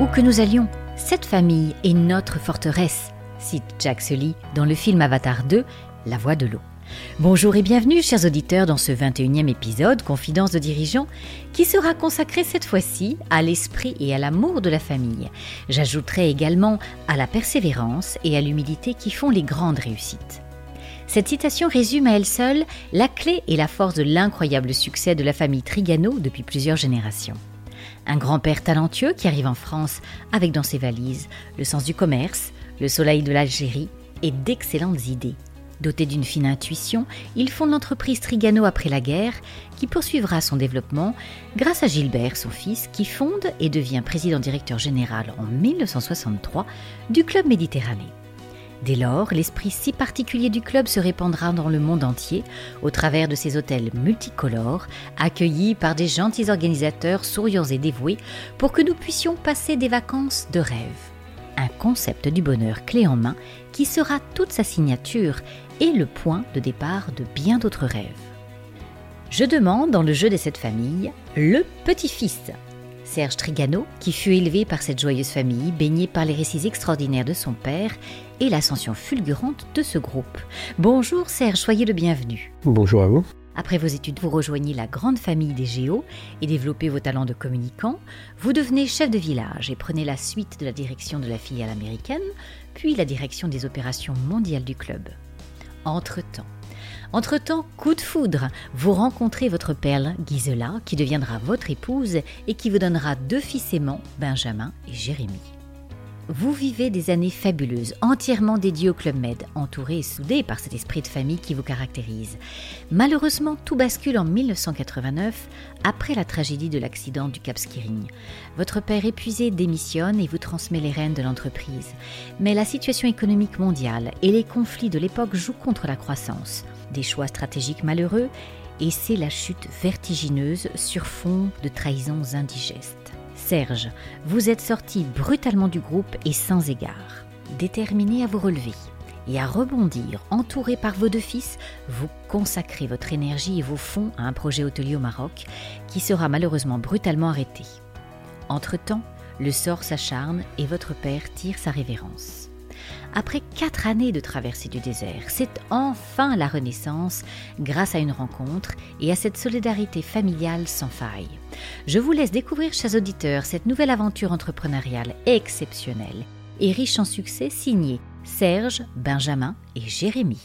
Où que nous allions, cette famille est notre forteresse, cite Jack Sully dans le film Avatar 2, La voix de l'eau. Bonjour et bienvenue, chers auditeurs, dans ce 21e épisode Confidence de dirigeants, qui sera consacré cette fois-ci à l'esprit et à l'amour de la famille. J'ajouterai également à la persévérance et à l'humilité qui font les grandes réussites. Cette citation résume à elle seule la clé et la force de l'incroyable succès de la famille Trigano depuis plusieurs générations. Un grand-père talentueux qui arrive en France avec dans ses valises le sens du commerce, le soleil de l'Algérie et d'excellentes idées. Doté d'une fine intuition, il fonde l'entreprise Trigano après la guerre, qui poursuivra son développement grâce à Gilbert, son fils, qui fonde et devient président-directeur général en 1963 du Club Méditerranée. Dès lors, l'esprit si particulier du club se répandra dans le monde entier au travers de ses hôtels multicolores, accueillis par des gentils organisateurs souriants et dévoués pour que nous puissions passer des vacances de rêve. Un concept du bonheur clé en main qui sera toute sa signature et le point de départ de bien d'autres rêves. Je demande dans le jeu de cette famille le petit-fils, Serge Trigano, qui fut élevé par cette joyeuse famille, baigné par les récits extraordinaires de son père et l'ascension fulgurante de ce groupe. Bonjour Serge, soyez le bienvenu. Bonjour à vous. Après vos études, vous rejoignez la grande famille des Géos et développez vos talents de communicant. Vous devenez chef de village et prenez la suite de la direction de la filiale américaine, puis la direction des opérations mondiales du club. Entre-temps, entre-temps, coup de foudre, vous rencontrez votre perle, Gisela, qui deviendra votre épouse et qui vous donnera deux fils aimants, Benjamin et Jérémie. Vous vivez des années fabuleuses, entièrement dédiées au Club Med, entouré et soudé par cet esprit de famille qui vous caractérise. Malheureusement, tout bascule en 1989, après la tragédie de l'accident du Cap Skiring. Votre père épuisé démissionne et vous transmet les rênes de l'entreprise. Mais la situation économique mondiale et les conflits de l'époque jouent contre la croissance. Des choix stratégiques malheureux, et c'est la chute vertigineuse sur fond de trahisons indigestes. Serge, vous êtes sorti brutalement du groupe et sans égard. Déterminé à vous relever et à rebondir, entouré par vos deux fils, vous consacrez votre énergie et vos fonds à un projet hôtelier au Maroc qui sera malheureusement brutalement arrêté. Entre-temps, le sort s'acharne et votre père tire sa révérence. Après quatre années de traversée du désert, c'est enfin la renaissance grâce à une rencontre et à cette solidarité familiale sans faille. Je vous laisse découvrir, chers auditeurs, cette nouvelle aventure entrepreneuriale exceptionnelle et riche en succès signée Serge, Benjamin et Jérémy.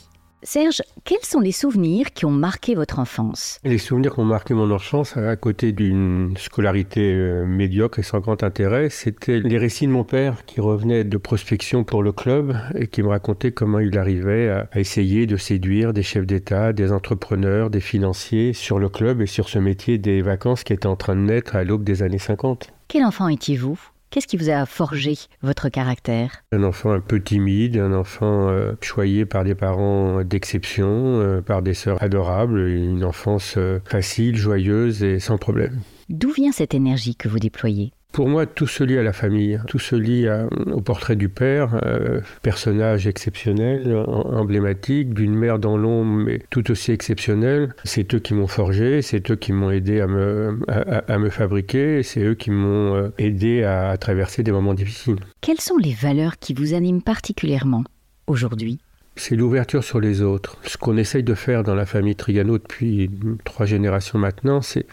Serge, quels sont les souvenirs qui ont marqué votre enfance? Les souvenirs qui ont marqué mon enfance, à côté d'une scolarité euh, médiocre et sans grand intérêt, c'était les récits de mon père qui revenait de prospection pour le club et qui me racontait comment il arrivait à, essayer de séduire des chefs d'État, des entrepreneurs, des financiers sur le club et sur ce métier des vacances qui était en train de naître à l'aube des années 50. Quel enfant étiez-vous? Qu'est-ce qui vous a forgé votre caractère? Un enfant un peu timide, un enfant euh, choyé par des parents d'exception, euh, par des sœurs adorables, une enfance euh, facile, joyeuse et sans problème. D'où vient cette énergie que vous déployez? Pour moi, tout se lie à la famille, tout se lie au portrait du père, euh, personnage exceptionnel, emblématique, d'une mère dans l'ombre, mais tout aussi exceptionnelle. C'est eux qui m'ont forgé, c'est eux qui m'ont aidé à me, à, me fabriquer, c'est eux qui m'ont euh, aidé à traverser des moments difficiles. Quelles sont les valeurs qui vous animent particulièrement aujourd'hui? C'est l'ouverture sur les autres. Ce qu'on essaye de faire dans la famille Trigano depuis trois générations maintenant, c'est,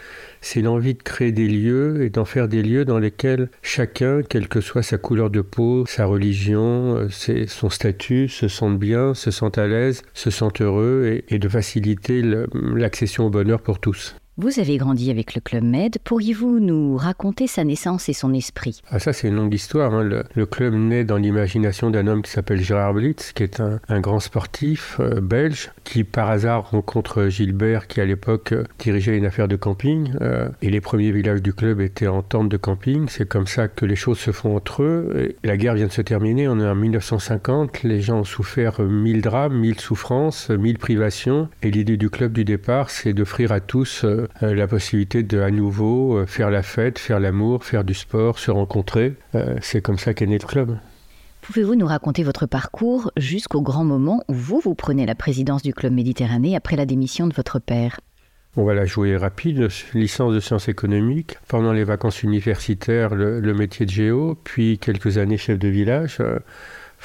l'envie de créer des lieux et d'en faire des lieux dans lesquels chacun, quelle que soit sa couleur de peau, sa religion, euh, son statut, se sente bien, se sent à l'aise, se sent heureux et, de faciliter l'accession au bonheur pour tous. Vous avez grandi avec le Club Med. Pourriez-vous nous raconter sa naissance et son esprit? Ah, Ça, c'est une longue histoire. Hein. Le, club naît dans l'imagination d'un homme qui s'appelle Gérard Blitz, qui est un, grand sportif euh, belge, qui par hasard rencontre Gilbert, qui à l'époque euh, dirigeait une affaire de camping. Euh, et les premiers villages du club étaient en tente de camping. C'est comme ça que les choses se font entre eux. Et la guerre vient de se terminer. On est en 1950. Les gens ont souffert mille drames, mille souffrances, mille privations. Et l'idée du club du départ, c'est d'offrir à tous euh, la possibilité de à nouveau euh, faire la fête, faire l'amour, faire du sport, se rencontrer. Euh, c'est comme ça qu'est né le club. Pouvez-vous nous raconter votre parcours jusqu'au grand moment où vous, vous prenez la présidence du Club Méditerranée après la démission de votre père? On va la jouer rapide, licence de sciences économiques. Pendant les vacances universitaires, le, métier de géo, puis quelques années chef de village.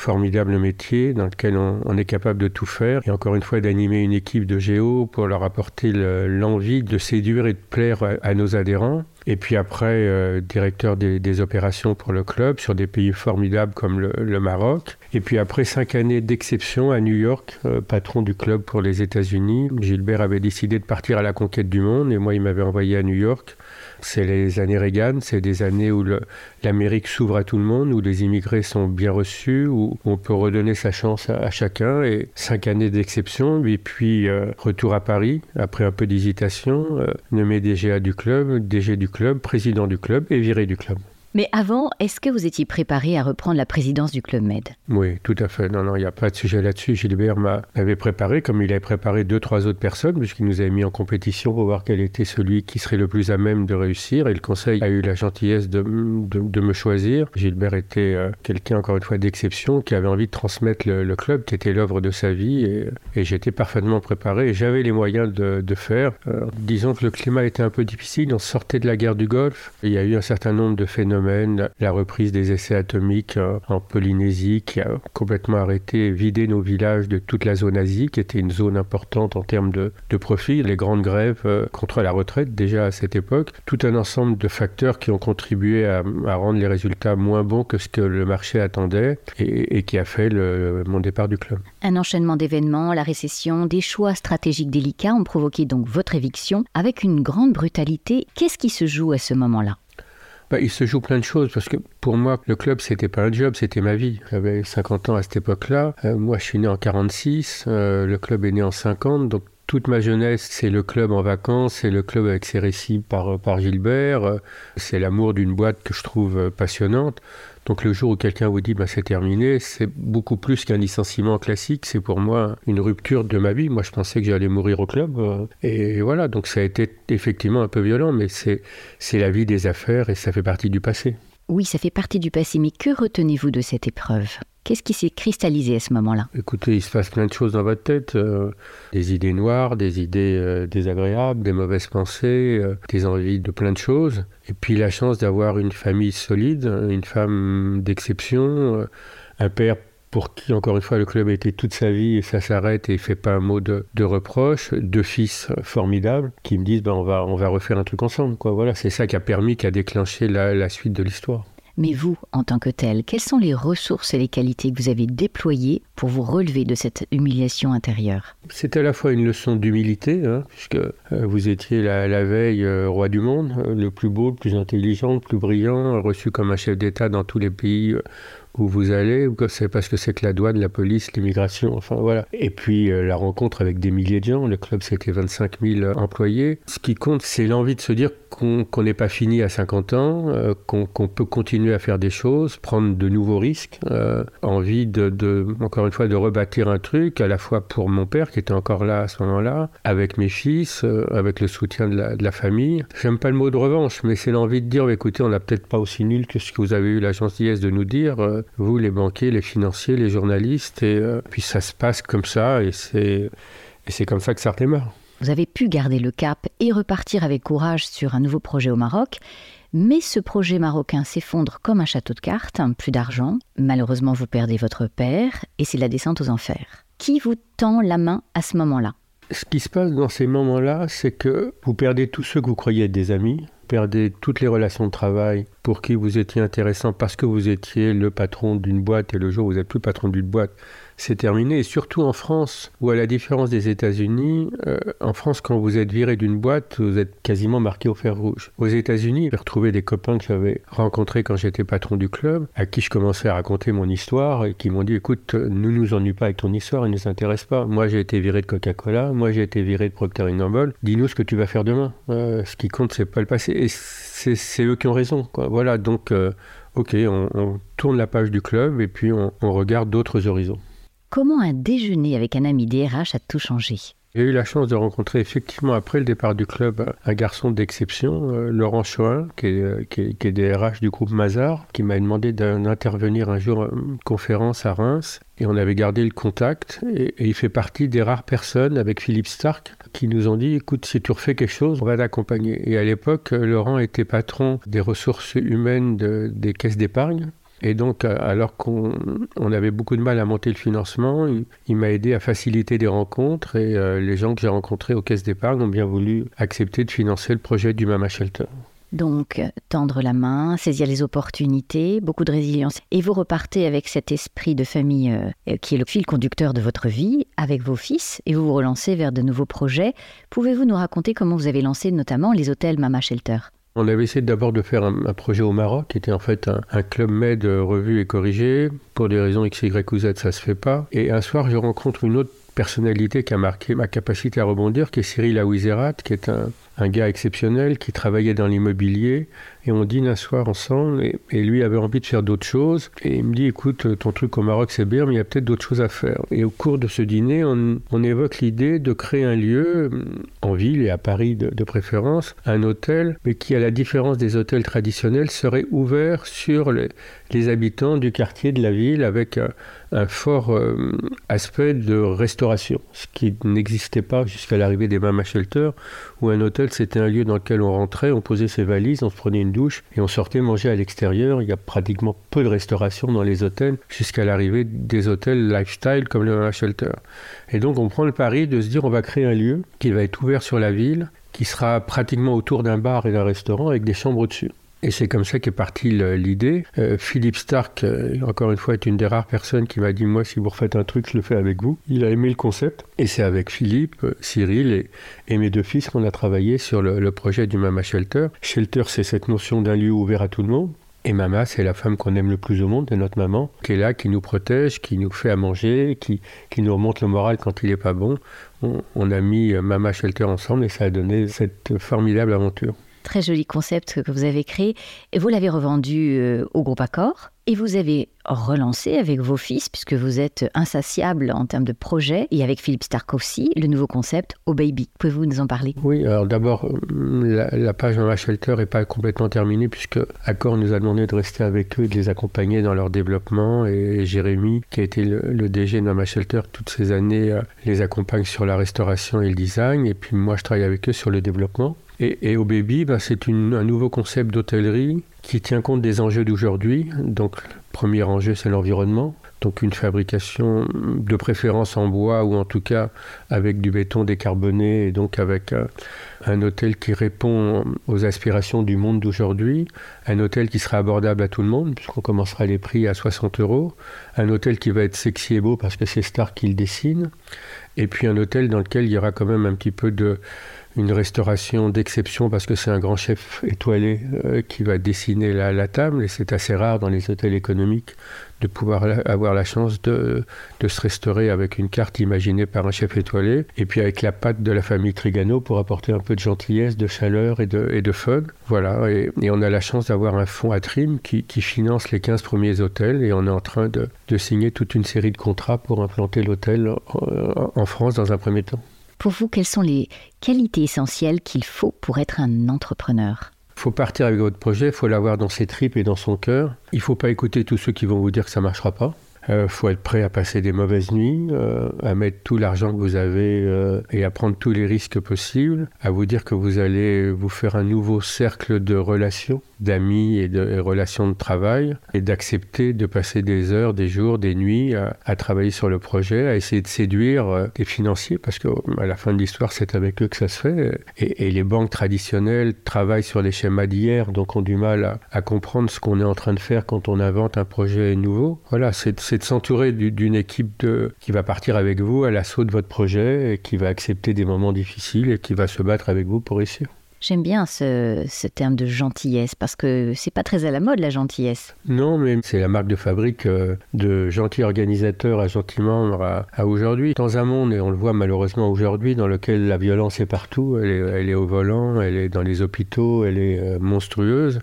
Formidable métier dans lequel on, est capable de tout faire et encore une fois d'animer une équipe de géo pour leur apporter l'envie de séduire et de plaire à, nos adhérents. Et puis après, euh, directeur des, opérations pour le club sur des pays formidables comme le, Maroc. Et puis après cinq années d'exception à New York, euh, patron du club pour les États-Unis, Gilbert avait décidé de partir à la conquête du monde et moi il m'avait envoyé à New York c'est les années Reagan, c'est des années où l'Amérique s'ouvre à tout le monde, où les immigrés sont bien reçus, où on peut redonner sa chance à, chacun. Et cinq années d'exception, et puis euh, retour à Paris, après un peu d'hésitation, nommé DGA du club, DG du club, président du club et viré du club. Mais avant, est-ce que vous étiez préparé à reprendre la présidence du Club Med? Oui, tout à fait. Non, non, il n'y a pas de sujet là-dessus. Gilbert m'avait préparé, comme il avait préparé deux, trois autres personnes, puisqu'il nous avait mis en compétition pour voir quel était celui qui serait le plus à même de réussir. Et le conseil a eu la gentillesse de, de, me choisir. Gilbert était euh, quelqu'un, encore une fois, d'exception, qui avait envie de transmettre le, club, qui était l'œuvre de sa vie. Et, j'étais parfaitement préparé et j'avais les moyens de, de faire. Euh, disons que le climat était un peu difficile. On sortait de la guerre du Golfe. Il y a eu un certain nombre de phénomènes la reprise des essais atomiques euh, en Polynésie qui a complètement arrêté vidé nos villages de toute la zone Asie, qui était une zone importante en termes de, de profit, les grandes grèves euh, contre la retraite déjà à cette époque, tout un ensemble de facteurs qui ont contribué à, rendre les résultats moins bons que ce que le marché attendait et, qui a fait le, mon départ du club. Un enchaînement d'événements, la récession, des choix stratégiques délicats ont provoqué donc votre éviction avec une grande brutalité. Qu'est-ce qui se joue à ce moment-là? Bah, il se joue plein de choses parce que pour moi, le club, c'était pas un job, c'était ma vie. J'avais 50 ans à cette époque-là. Euh, moi, je suis né en 46, euh, le club est né en 50, donc toute ma jeunesse, c'est le club en vacances, c'est le club avec ses récits par, Gilbert, euh, c'est l'amour d'une boîte que je trouve passionnante. Donc le jour où quelqu'un vous dit bah, c'est terminé, c'est beaucoup plus qu'un licenciement classique, c'est pour moi une rupture de ma vie. Moi je pensais que j'allais mourir au club. Euh, et voilà, donc ça a été effectivement un peu violent, mais c'est la vie des affaires et ça fait partie du passé. Oui, ça fait partie du passé, mais que retenez-vous de cette épreuve? Qu'est-ce qui s'est cristallisé à ce moment-là? Écoutez, il se passe plein de choses dans votre tête. Euh, des idées noires, des idées euh, désagréables, des mauvaises pensées, euh, des envies de plein de choses. Et puis la chance d'avoir une famille solide, une femme d'exception, un père pour qui, encore une fois, le club a été toute sa vie et ça s'arrête et il fait pas un mot de, reproche. Deux fils formidables qui me disent ben, on, va, refaire un truc ensemble. Voilà, c'est ça qui a permis, qui a déclenché la suite de l'histoire. Mais vous, en tant que tel, quelles sont les ressources et les qualités que vous avez déployées pour vous relever de cette humiliation intérieure? C'est à la fois une leçon d'humilité, hein, puisque euh, vous étiez la, veille euh, roi du monde, euh, le plus beau, le plus intelligent, le plus brillant, reçu comme un chef d'État dans tous les pays où vous allez, ou c'est parce que c'est que la douane, la police, l'immigration, enfin voilà. Et puis la rencontre avec des milliers de gens, le club c'était 25 000 employés. Ce qui compte, c'est l'envie de se dire qu'on n'est pas fini à 50 ans, euh, qu'on peut continuer à faire des choses, prendre de nouveaux risques, euh, envie de, encore une fois, de rebâtir un truc, à la fois pour mon père qui était encore là à ce moment-là, avec mes fils, euh, avec le soutien de la, de la famille. J'aime pas le mot de revanche, mais c'est l'envie de dire, écoutez, on n'a peut-être pas aussi nul que ce que vous avez eu la gentillesse de nous dire, vous, les banquiers, les financiers, les journalistes, et puis ça se passe comme ça, et c'est comme ça que ça redémarre. Vous avez pu garder le cap et repartir avec courage sur un nouveau projet au Maroc. Mais ce projet marocain s'effondre comme un château de cartes, plus d'argent. Malheureusement, vous perdez votre père et c'est la descente aux enfers. Qui vous tend la main à ce moment-là? Ce qui se passe dans ces moments-là, c'est que vous perdez tous ceux que vous croyez être des amis, perdez toutes les relations de travail pour qui vous étiez intéressant parce que vous étiez le patron d'une boîte et le jour où vous êtes plus patron d'une boîte, c'est terminé. Et surtout en France, où à la différence des États-Unis, euh, en France, quand vous êtes viré d'une boîte, vous êtes quasiment marqué au fer rouge. Aux États-Unis, j'ai retrouvé des copains que j'avais rencontrés quand j'étais patron du club, à qui je commençais à raconter mon histoire et qui m'ont dit écoute, nous nous ennuie pas avec ton histoire, elle ne nous intéresse pas. Moi, j'ai été viré de Coca-Cola, moi, j'ai été viré de Procter Gamble. Dis-nous ce que tu vas faire demain. Euh, ce qui compte, c'est pas le passé. Et c'est eux qui ont raison. Voilà, donc, euh, ok, on, tourne la page du club et puis on regarde d'autres horizons. Comment un déjeuner avec un ami DRH a tout changé? J'ai eu la chance de rencontrer effectivement après le départ du club un garçon d'exception, euh, Laurent Choin, qui est, euh, qui, DRH du groupe Mazar, qui m'a demandé d'intervenir un jour à une conférence à Reims. Et on avait gardé le contact. Et, il fait partie des rares personnes avec Philippe Stark qui nous ont dit écoute, si tu refais quelque chose, on va t'accompagner. Et à l'époque, Laurent était patron des ressources humaines de, des caisses d'épargne. Et donc, euh, alors qu'on on avait beaucoup de mal à monter le financement, il, il m'a aidé à faciliter des rencontres et euh, les gens que j'ai rencontrés aux caisses d'épargne ont bien voulu accepter de financer le projet du Mama Shelter. Donc, tendre la main, saisir les opportunités, beaucoup de résilience. Et vous repartez avec cet esprit de famille euh, qui est le fil conducteur de votre vie, avec vos fils, et vous vous relancez vers de nouveaux projets. Pouvez-vous nous raconter comment vous avez lancé notamment les hôtels Mama Shelter? On avait essayé d'abord de faire un, projet au Maroc, qui était en fait un, un, club med revu et corrigé. Pour des raisons X, Y ou Z, ça se fait pas. Et un soir, je rencontre une autre personnalité qui a marqué ma capacité à rebondir, qui est Cyril Aouizerat, qui est un, un gars exceptionnel qui travaillait dans l'immobilier et on dîne un soir ensemble et, lui avait envie de faire d'autres choses et il me dit écoute ton truc au Maroc c'est bien mais il y a peut-être d'autres choses à faire. Et au cours de ce dîner on, évoque l'idée de créer un lieu en ville et à Paris de, préférence un hôtel mais qui à la différence des hôtels traditionnels serait ouvert sur les, habitants du quartier de la ville avec un, un fort euh, aspect de restauration ce qui n'existait pas jusqu'à l'arrivée des Mama Shelter où un hôtel c'était un lieu dans lequel on rentrait, on posait ses valises, on se prenait une douche et on sortait manger à l'extérieur. Il y a pratiquement peu de restauration dans les hôtels jusqu'à l'arrivée des hôtels lifestyle comme le Mama. Et donc on prend le pari de se dire on va créer un lieu qui va être ouvert sur la ville, qui sera pratiquement autour d'un bar et d'un restaurant avec des chambres au-dessus. Et c'est comme ça qu'est partie l'idée. Euh, Philippe Stark, euh, encore une fois, est une des rares personnes qui m'a dit Moi, si vous refaites un truc, je le fais avec vous. Il a aimé le concept. Et c'est avec Philippe, euh, Cyril et, mes deux fils qu'on a travaillé sur le, projet du Mama Shelter. Shelter, c'est cette notion d'un lieu ouvert à tout le monde. Et Mama, c'est la femme qu'on aime le plus au monde, c'est notre maman, qui est là, qui nous protège, qui nous fait à manger, qui, qui nous remonte le moral quand il n'est pas bon. On, on a mis Mama Shelter ensemble et ça a donné cette formidable aventure très joli concept que vous avez créé. Et vous l'avez revendu euh, au groupe Accor et vous avez relancé avec vos fils puisque vous êtes insatiable en termes de projet et avec Philippe Stark aussi le nouveau concept au baby. Pouvez-vous nous en parler? Oui alors d'abord la, la page Mama Shelter est pas complètement terminée puisque Accor nous a demandé de rester avec eux et de les accompagner dans leur développement et Jérémy qui a été le, le DG de Mama Shelter toutes ces années euh, les accompagne sur la restauration et le design. Et puis moi je travaille avec eux sur le développement Et, et au baby, bah, c'est un nouveau concept d'hôtellerie qui tient compte des enjeux d'aujourd'hui. Donc, le premier enjeu, c'est l'environnement. Donc, une fabrication de préférence en bois ou en tout cas avec du béton décarboné et donc avec un, un hôtel qui répond aux aspirations du monde d'aujourd'hui. Un hôtel qui sera abordable à tout le monde puisqu'on commencera les prix à 60 euros. Un hôtel qui va être sexy et beau parce que c'est Star qui le dessine. Et puis un hôtel dans lequel il y aura quand même un petit peu de une restauration d'exception parce que c'est un grand chef étoilé euh, qui va dessiner la, table et c'est assez rare dans les hôtels économiques de pouvoir avoir la chance de, se restaurer avec une carte imaginée par un chef étoilé et puis avec la patte de la famille Trigano pour apporter un peu de gentillesse de chaleur et de, et voilà et, on a la chance d'avoir un fonds à trim qui, finance les 15 premiers hôtels et on est en train de, signer toute une série de contrats pour implanter l'hôtel en, en France dans un premier temps pour vous, quelles sont les qualités essentielles qu'il faut pour être un entrepreneur Il faut partir avec votre projet, il faut l'avoir dans ses tripes et dans son cœur. Il ne faut pas écouter tous ceux qui vont vous dire que ça ne marchera pas. Il euh, faut être prêt à passer des mauvaises nuits, euh, à mettre tout l'argent que vous avez euh, et à prendre tous les risques possibles, à vous dire que vous allez vous faire un nouveau cercle de relations, d'amis et de relations de travail et d'accepter de passer des heures, des jours, des nuits à, travailler sur le projet, à essayer de séduire euh, des financiers parce que à la fin de l'histoire c'est avec eux que ça se fait et, les banques traditionnelles travaillent sur les schémas d'hier donc ont du mal à, comprendre ce qu'on est en train de faire quand on invente un projet nouveau. Voilà, c'est de s'entourer d'une équipe qui va partir avec vous à l'assaut de votre projet et qui va accepter des moments difficiles et qui va se battre avec vous pour réussir. J'aime bien ce, terme de gentillesse parce que c'est pas très à la mode la gentillesse. Non, mais c'est la marque de fabrique euh, de gentil organisateur à gentil membre à, à aujourd'hui. Dans un monde, et on le voit malheureusement aujourd'hui, dans lequel la violence est partout, elle est, elle est au volant, elle est dans les hôpitaux, elle est euh, monstrueuse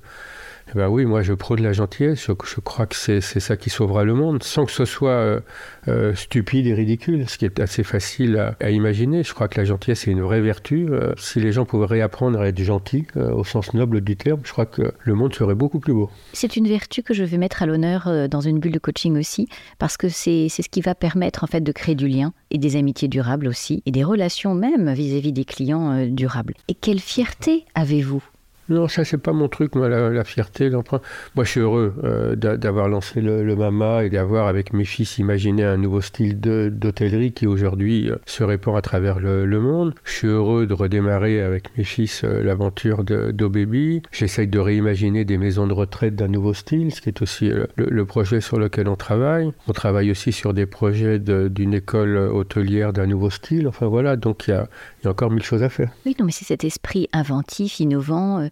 Eh ben oui, moi je prône la gentillesse. Je, crois que c'est ça qui sauvera le monde, sans que ce soit euh, euh, stupide et ridicule, ce qui est assez facile à, imaginer. Je crois que la gentillesse est une vraie vertu. Euh, si les gens pouvaient réapprendre à être gentils, au sens noble du terme, je crois que le monde serait beaucoup plus beau. C'est une vertu que je vais mettre à l'honneur dans une bulle de coaching aussi, parce que c'est ce qui va permettre en fait de créer du lien et des amitiés durables aussi, et des relations même vis-à-vis -vis des clients durables. Et quelle fierté avez-vous non, ça c'est pas mon truc, moi, la, fierté, l'emprunt. Moi, je suis heureux euh, d'avoir lancé le, Mama et d'avoir, avec mes fils, imaginé un nouveau style d'hôtellerie qui aujourd'hui euh, se répand à travers le, monde. Je suis heureux de redémarrer avec mes fils euh, l'aventure d'OBaby. J'essaye de réimaginer des maisons de retraite d'un nouveau style, ce qui est aussi le, le, projet sur lequel on travaille. On travaille aussi sur des projets d'une école hôtelière d'un nouveau style. Enfin voilà, donc il y a, y a, encore mille choses à faire. Oui, non, mais c'est cet esprit inventif, innovant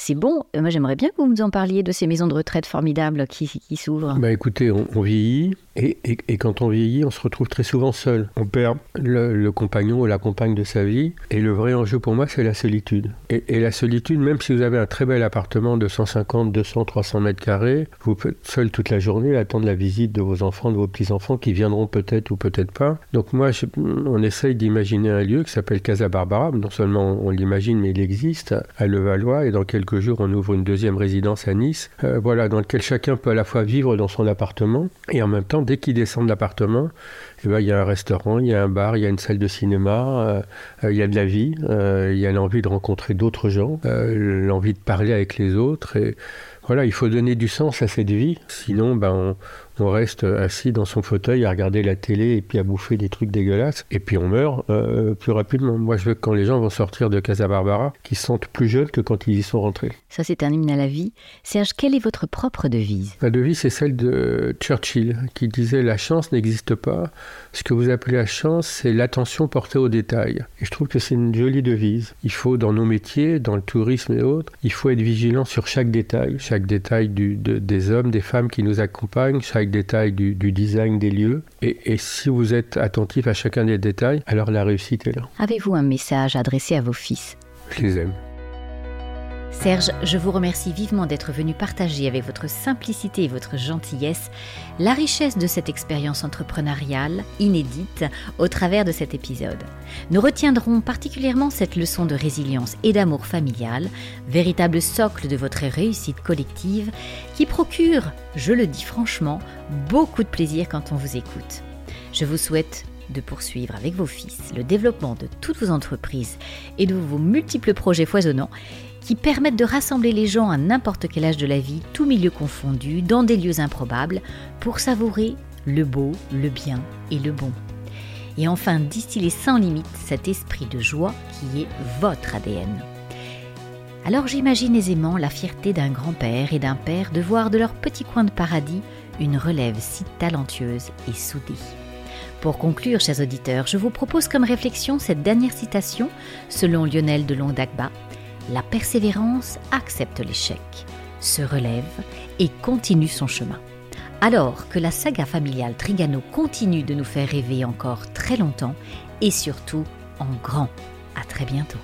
c'est bon. Euh, moi, j'aimerais bien que vous nous en parliez de ces maisons de retraite formidables qui, s'ouvrent. Bah écoutez, on, on vieillit et, quand on vieillit, on se retrouve très souvent seul. On perd le, compagnon ou la compagne de sa vie. Et le vrai enjeu pour moi, c'est la solitude. Et, la solitude, même si vous avez un très bel appartement de 150, 200, 300 mètres carrés, vous êtes seul toute la journée, attendre la visite de vos enfants, de vos petits-enfants qui viendront peut-être ou peut-être pas. Donc moi, on essaye d'imaginer un lieu qui s'appelle Casa Barbara. Non seulement on l'imagine, mais il existe à Levallois. Et dans quelques jours, on ouvre une deuxième résidence à Nice. Euh, voilà, dans lequel chacun peut à la fois vivre dans son appartement et en même temps dès qu'il descend de l'appartement, eh ben, il y a un restaurant, il y a un bar, il y a une salle de cinéma, euh, il y a de la vie, euh, il y a l'envie de rencontrer d'autres gens, euh, l'envie de parler avec les autres. Voilà, il faut donner du sens à cette vie, sinon ben, on, on reste assis dans son fauteuil à regarder la télé et puis à bouffer des trucs dégueulasses, et puis on meurt euh, plus rapidement. Moi, je veux que quand les gens vont sortir de Casa Barbara, qu'ils se sentent plus jeunes que quand ils y sont rentrés. Ça, c'est un hymne à la vie. Serge, quelle est votre propre devise? Ma devise, c'est celle de Churchill, qui disait La chance n'existe pas. Ce que vous appelez la chance, c'est l'attention portée aux détails. Et je trouve que c'est une jolie devise. Il faut, dans nos métiers, dans le tourisme et autres, il faut être vigilant sur chaque détail, chaque détail du, de, des hommes, des femmes qui nous accompagnent, chaque détail du, du design des lieux. Et, et, si vous êtes attentif à chacun des détails, alors la réussite est là. Avez-vous un message adressé à vos fils? Je les aime. Serge, je vous remercie vivement d'être venu partager avec votre simplicité et votre gentillesse la richesse de cette expérience entrepreneuriale inédite au travers de cet épisode. Nous retiendrons particulièrement cette leçon de résilience et d'amour familial, véritable socle de votre réussite collective qui procure, je le dis franchement, beaucoup de plaisir quand on vous écoute. Je vous souhaite de poursuivre avec vos fils le développement de toutes vos entreprises et de vos multiples projets foisonnants qui permettent de rassembler les gens à n'importe quel âge de la vie, tout milieu confondu, dans des lieux improbables, pour savourer le beau, le bien et le bon. Et enfin, distiller sans limite cet esprit de joie qui est votre ADN. Alors j'imagine aisément la fierté d'un grand-père et d'un père de voir de leur petit coin de paradis une relève si talentueuse et soudée. Pour conclure, chers auditeurs, je vous propose comme réflexion cette dernière citation selon Lionel de Londagba la persévérance accepte l'échec, se relève et continue son chemin. Alors que la saga familiale Trigano continue de nous faire rêver encore très longtemps et surtout en grand. À très bientôt.